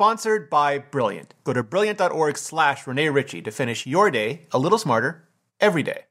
sponsored by Brilliant. Go to brilliant.org slash Rene Ritchie to finish your day a little smarter every day.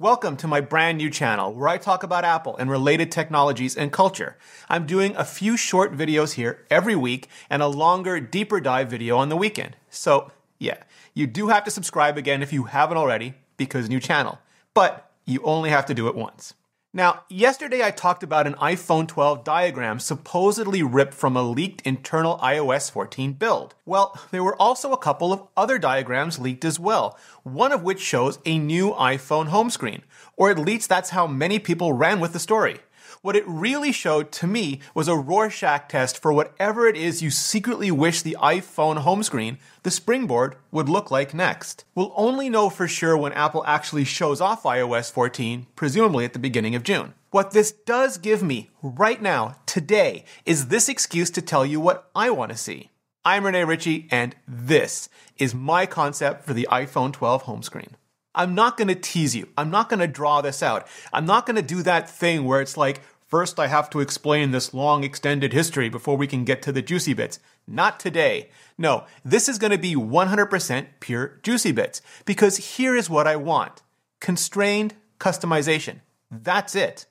Welcome to my brand new channel where I talk about Apple and related technologies and culture. I'm doing a few short videos here every week and a longer, deeper dive video on the weekend. So, yeah, you do have to subscribe again if you haven't already because new channel, but you only have to do it once. Now, yesterday I talked about an iPhone 12 diagram supposedly ripped from a leaked internal iOS 14 build. Well, there were also a couple of other diagrams leaked as well, one of which shows a new iPhone home screen, or at least that's how many people ran with the story. What it really showed to me was a Rorschach test for whatever it is you secretly wish the iPhone home screen, the springboard, would look like next. We'll only know for sure when Apple actually shows off iOS 14, presumably at the beginning of June. What this does give me right now, today, is this excuse to tell you what I want to see. I'm Rene Ritchie, and this is my concept for the iPhone 12 home screen. I'm not going to tease you. I'm not going to draw this out. I'm not going to do that thing where it's like, First, I have to explain this long extended history before we can get to the juicy bits. Not today. No, this is going to be 100% pure juicy bits because here is what I want constrained customization. That's it.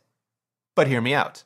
But hear me out.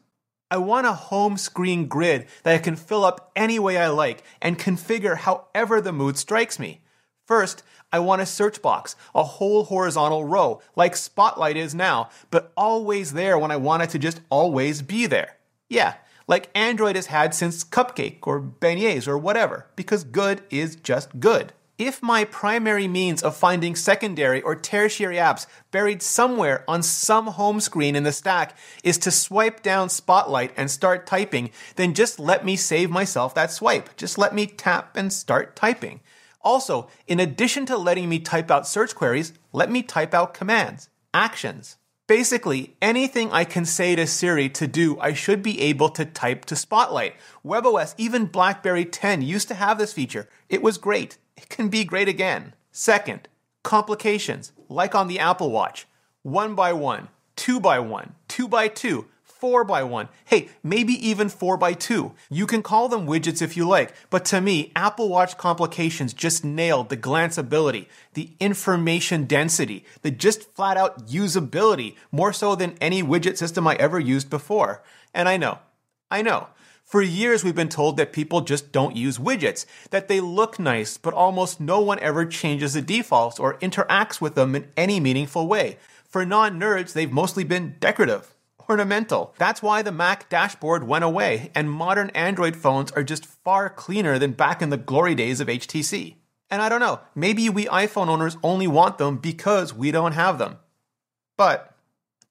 I want a home screen grid that I can fill up any way I like and configure however the mood strikes me. First, I want a search box, a whole horizontal row, like Spotlight is now, but always there when I want it to just always be there. Yeah, like Android has had since Cupcake or Beignets or whatever, because good is just good. If my primary means of finding secondary or tertiary apps buried somewhere on some home screen in the stack is to swipe down Spotlight and start typing, then just let me save myself that swipe. Just let me tap and start typing. Also, in addition to letting me type out search queries, let me type out commands, actions. Basically, anything I can say to Siri to do, I should be able to type to Spotlight. WebOS, even BlackBerry 10 used to have this feature. It was great. It can be great again. Second, complications, like on the Apple Watch. One by one, two by one, two by two, 4 by 1 Hey, maybe even 4 by 2 You can call them widgets if you like, but to me, Apple Watch complications just nailed the glanceability, the information density, the just flat out usability, more so than any widget system I ever used before. And I know, I know. For years, we've been told that people just don't use widgets, that they look nice, but almost no one ever changes the defaults or interacts with them in any meaningful way. For non nerds, they've mostly been decorative ornamental. That's why the Mac dashboard went away, and modern Android phones are just far cleaner than back in the glory days of HTC. And I don't know, maybe we iPhone owners only want them because we don't have them. But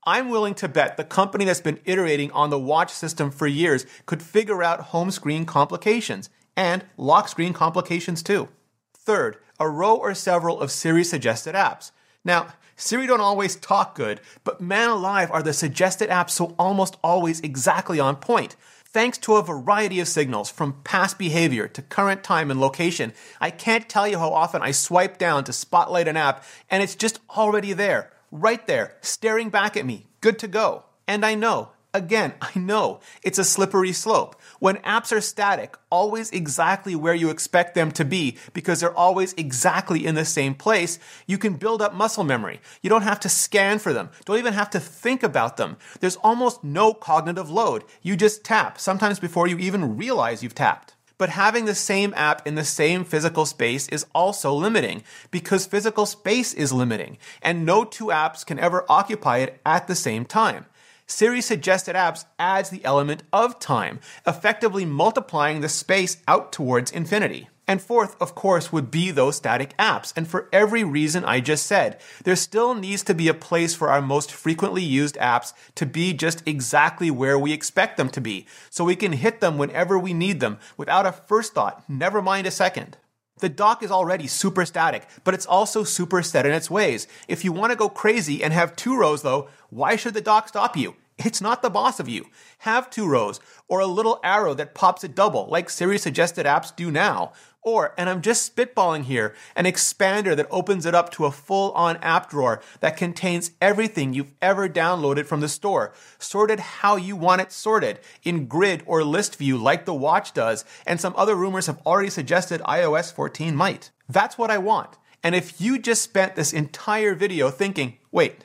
I'm willing to bet the company that's been iterating on the watch system for years could figure out home screen complications and lock screen complications too. Third, a row or several of Siri suggested apps. Now, Siri don't always talk good, but man alive are the suggested apps so almost always exactly on point. Thanks to a variety of signals, from past behavior to current time and location, I can't tell you how often I swipe down to spotlight an app and it's just already there, right there, staring back at me, good to go. And I know, Again, I know it's a slippery slope. When apps are static, always exactly where you expect them to be because they're always exactly in the same place, you can build up muscle memory. You don't have to scan for them. Don't even have to think about them. There's almost no cognitive load. You just tap, sometimes before you even realize you've tapped. But having the same app in the same physical space is also limiting because physical space is limiting and no two apps can ever occupy it at the same time. Siri suggested apps adds the element of time, effectively multiplying the space out towards infinity. And fourth, of course, would be those static apps. And for every reason I just said, there still needs to be a place for our most frequently used apps to be just exactly where we expect them to be, so we can hit them whenever we need them without a first thought, never mind a second. The dock is already super static, but it's also super set in its ways. If you want to go crazy and have two rows though, why should the dock stop you? It's not the boss of you. Have two rows, or a little arrow that pops it double, like Siri suggested apps do now. Or, and I'm just spitballing here, an expander that opens it up to a full on app drawer that contains everything you've ever downloaded from the store, sorted how you want it sorted, in grid or list view like the watch does, and some other rumors have already suggested iOS 14 might. That's what I want. And if you just spent this entire video thinking, wait,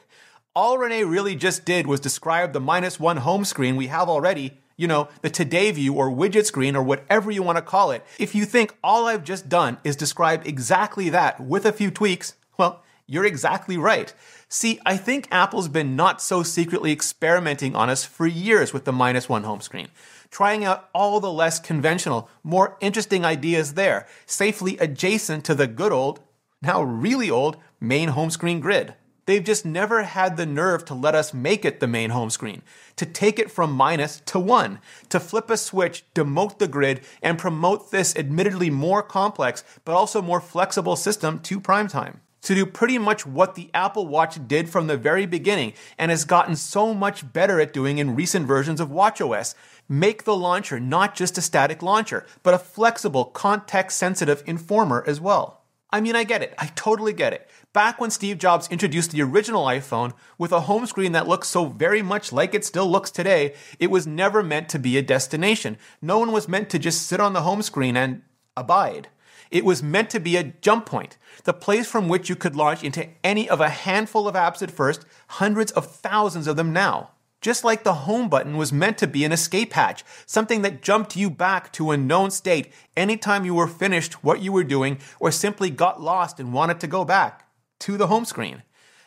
all Rene really just did was describe the minus one home screen we have already, you know, the today view or widget screen or whatever you want to call it. If you think all I've just done is describe exactly that with a few tweaks, well, you're exactly right. See, I think Apple's been not so secretly experimenting on us for years with the minus one home screen, trying out all the less conventional, more interesting ideas there, safely adjacent to the good old, now really old, main home screen grid. They've just never had the nerve to let us make it the main home screen, to take it from minus to one, to flip a switch, demote the grid, and promote this admittedly more complex but also more flexible system to primetime. To do pretty much what the Apple Watch did from the very beginning and has gotten so much better at doing in recent versions of WatchOS. Make the launcher not just a static launcher, but a flexible, context sensitive informer as well. I mean, I get it. I totally get it. Back when Steve Jobs introduced the original iPhone with a home screen that looks so very much like it still looks today, it was never meant to be a destination. No one was meant to just sit on the home screen and abide. It was meant to be a jump point, the place from which you could launch into any of a handful of apps at first, hundreds of thousands of them now. Just like the home button was meant to be an escape hatch, something that jumped you back to a known state anytime you were finished what you were doing or simply got lost and wanted to go back to the home screen.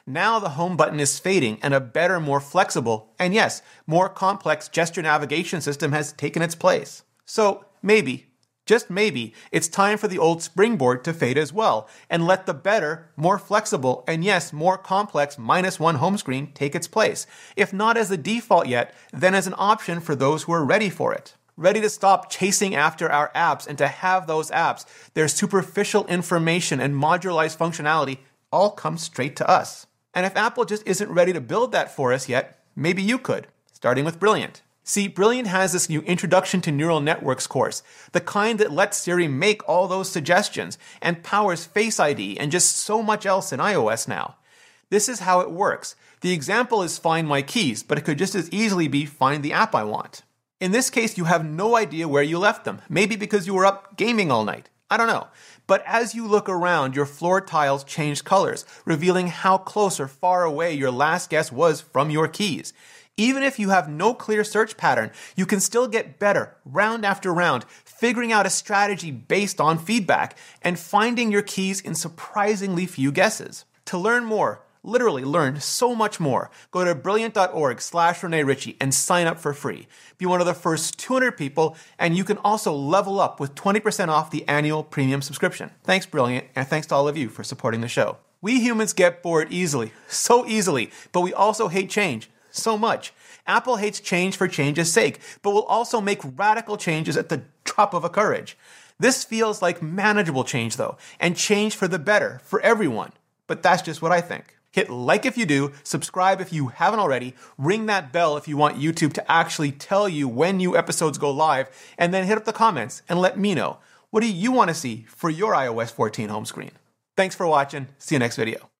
Now the home button is fading and a better, more flexible, and yes, more complex gesture navigation system has taken its place. So maybe, just maybe, it's time for the old springboard to fade as well, and let the better, more flexible, and yes, more complex minus one home screen take its place. If not as the default yet, then as an option for those who are ready for it. Ready to stop chasing after our apps and to have those apps, their superficial information and modularized functionality all come straight to us. And if Apple just isn't ready to build that for us yet, maybe you could, starting with Brilliant. See, Brilliant has this new Introduction to Neural Networks course, the kind that lets Siri make all those suggestions and powers Face ID and just so much else in iOS now. This is how it works. The example is Find My Keys, but it could just as easily be Find the app I want. In this case, you have no idea where you left them, maybe because you were up gaming all night. I don't know. But as you look around, your floor tiles change colors, revealing how close or far away your last guess was from your keys. Even if you have no clear search pattern, you can still get better round after round, figuring out a strategy based on feedback and finding your keys in surprisingly few guesses. To learn more, literally learn so much more, go to brilliant.org slash Rene Ritchie and sign up for free. Be one of the first 200 people, and you can also level up with 20% off the annual premium subscription. Thanks, Brilliant, and thanks to all of you for supporting the show. We humans get bored easily, so easily, but we also hate change so much. Apple hates change for change's sake, but will also make radical changes at the drop of a courage. This feels like manageable change, though, and change for the better for everyone. But that's just what I think. Hit like if you do, subscribe if you haven't already, ring that bell if you want YouTube to actually tell you when new episodes go live, and then hit up the comments and let me know what do you want to see for your iOS 14 home screen. Thanks for watching. See you next video.